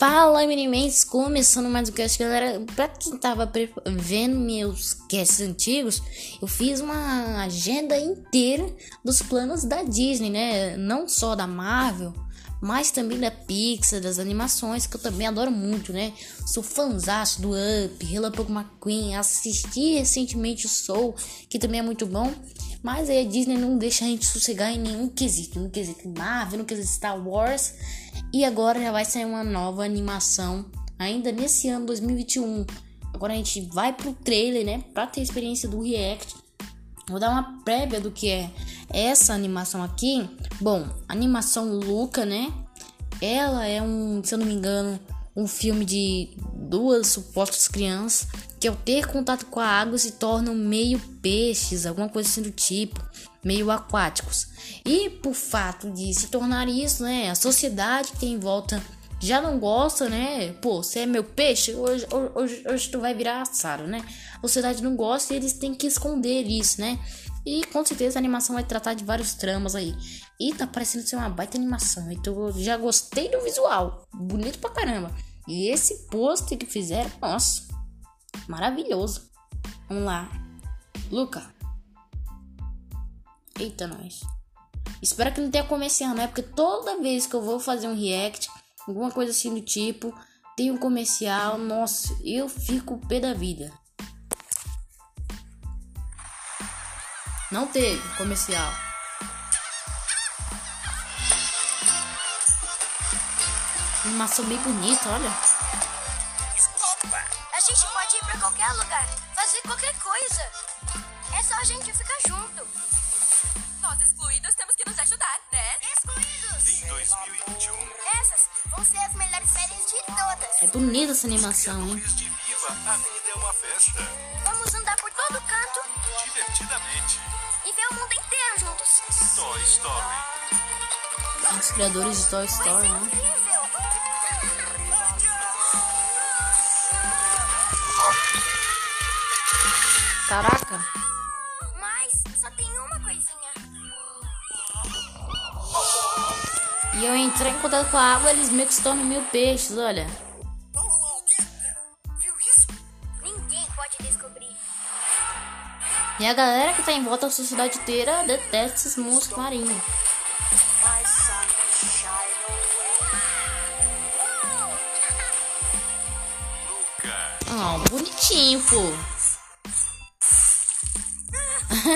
Fala, Minimates! Começando mais um cast, galera. Pra quem tava vendo meus casts antigos, eu fiz uma agenda inteira dos planos da Disney, né? Não só da Marvel, mas também da Pixar, das animações, que eu também adoro muito, né? Sou fãzaço do Up, Relâmpago McQueen, assisti recentemente o Soul, que também é muito bom. Mas aí a Disney não deixa a gente sossegar em nenhum quesito. No quesito Marvel, no quesito Star Wars. E agora já vai sair uma nova animação, ainda nesse ano 2021. Agora a gente vai pro trailer, né? Pra ter a experiência do React. Vou dar uma prévia do que é essa animação aqui. Bom, animação Luca, né? Ela é um, se eu não me engano, um filme de duas supostas crianças que ao ter contato com a água se tornam meio peixes, alguma coisa assim do tipo, meio aquáticos. E por fato de se tornar isso, né, a sociedade que tem em volta já não gosta, né? Pô, você é meu peixe, hoje, hoje, hoje tu vai virar assado, né? A sociedade não gosta e eles têm que esconder isso, né? E com certeza a animação vai tratar de vários tramas aí. E tá parecendo ser uma baita animação. Então já gostei do visual. Bonito pra caramba. E esse pôster que fizeram, nossa, maravilhoso. Vamos lá. Luca. Eita, nós. Espero que não tenha comercial, né? Porque toda vez que eu vou fazer um react, alguma coisa assim do tipo, tem um comercial, nossa, eu fico pé da vida. Não teve comercial. Animação bem bonita, olha. Qualquer lugar, fazer qualquer coisa. É só a gente ficar junto. Nós excluídos temos que nos ajudar, né? Excluídos! Em 2021, Essas vão ser as melhores férias de todas. É bonita essa animação, hein? a vida é uma festa. Vamos andar por todo canto Divertidamente. e ver o mundo inteiro juntos. Toy Story. Os criadores de Toy Story, né? Caraca. Mas só tem uma coisinha. E eu entrei em contato com a água, eles meio que se tornam mil peixes, olha. Viu isso? Ninguém pode descobrir. E a galera que tá em volta da sociedade inteira detesta esses monstros marinhos. Ah, bonitinho, pô. De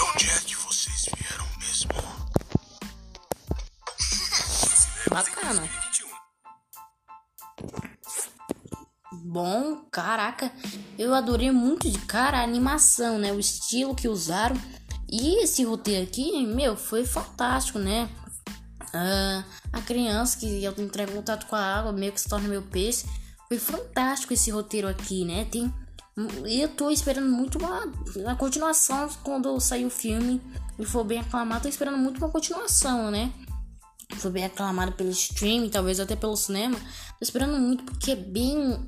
onde é que vocês vieram mesmo? Bacana. 2021. Bom, caraca, eu adorei muito de cara a animação, né? O estilo que usaram. E esse roteiro aqui, meu, foi fantástico, né? Ah, a criança que entrar em contato com a água meio que se torna meu peixe. Foi fantástico esse roteiro aqui, né? Tem. E eu tô esperando muito uma, uma continuação quando sair o filme e for bem aclamado. Tô esperando muito uma continuação, né? foi bem aclamado pelo streaming, talvez até pelo cinema. Tô esperando muito porque é bem.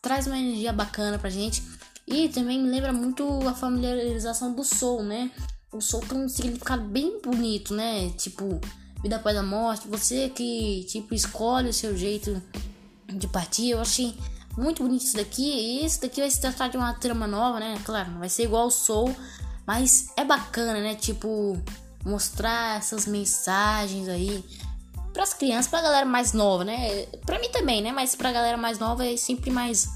traz uma energia bacana pra gente. E também me lembra muito a familiarização do Soul, né? O Soul tem um significado bem bonito, né? Tipo, vida após a morte. Você que, tipo, escolhe o seu jeito de partir. Eu achei muito bonito isso daqui. E esse daqui vai se tratar de uma trama nova, né? Claro, não vai ser igual o Soul. Mas é bacana, né? Tipo, mostrar essas mensagens aí pras crianças, pra galera mais nova, né? Pra mim também, né? Mas pra galera mais nova é sempre mais,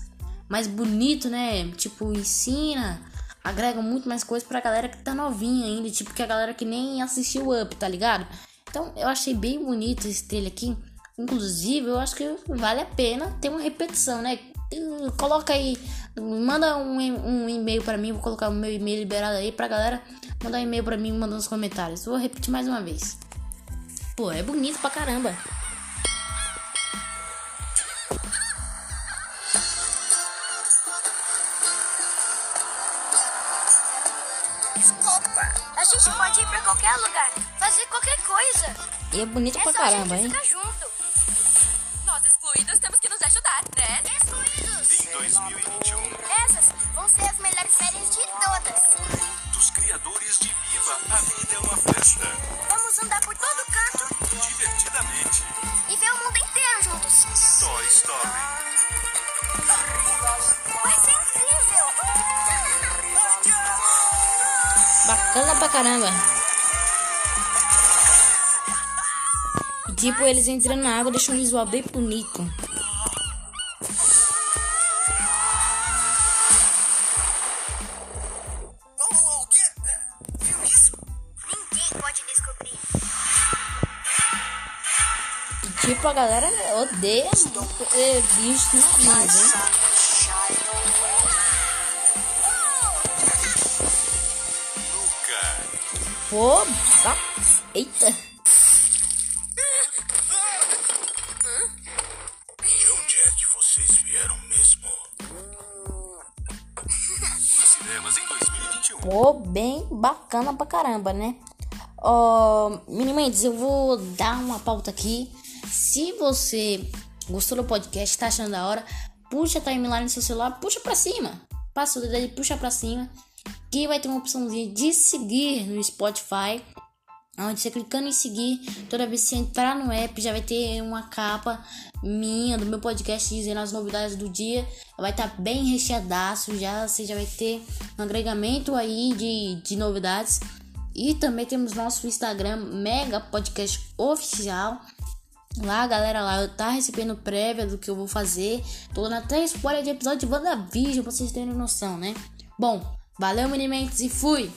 mais bonito, né? Tipo, ensina, agrega muito mais coisas pra galera que tá novinha ainda, tipo, que a galera que nem assistiu Up, tá ligado? Então, eu achei bem bonito esse trailer aqui. Inclusive, eu acho que vale a pena ter uma repetição, né? Coloca aí, manda um, um e-mail pra mim, vou colocar o meu e-mail liberado aí pra galera mandar um e-mail pra mim mandando nos comentários. Vou repetir mais uma vez. Pô, é bonito pra caramba. Desculpa, a gente pode ir pra qualquer lugar, fazer qualquer coisa. E é bonito É pra caramba, hein? 2021. Essas vão ser as melhores férias de todas. Dos criadores de Viva, a vida é uma festa. Vamos andar por todo canto. Divertidamente. E ver o mundo inteiro juntos. Toy Story. Vai ser incrível. Bacana pra caramba. Tipo, eles entrando na água deixam um visual bem bonito. Tipo, a galera odeia é, bicho mais, hein? Luca. Pô, ah, eita. De onde é que vocês vieram mesmo? Nos cinemas em 2021. Pô, bem bacana pra caramba, né? Ó, Minimendes, eu vou dar uma pauta aqui. Se você gostou do podcast, tá achando da hora, puxa a timeline no seu celular, puxa pra cima. Passa o dedo aí, puxa pra cima. Que vai ter uma opçãozinha de seguir no Spotify. Onde você clicando em seguir, toda vez que você entrar no app, já vai ter uma capa minha do meu podcast dizendo as novidades do dia. Vai estar tá bem recheadaço já. Você já vai ter um agregamento aí de, de novidades. E também temos nosso Instagram, Mega Podcast Oficial. Lá, galera, lá eu tá recebendo prévia do que eu vou fazer. Tô dando até spoiler de episódio de WandaVision pra vocês terem noção, né? Bom, valeu, Minimentos, e fui!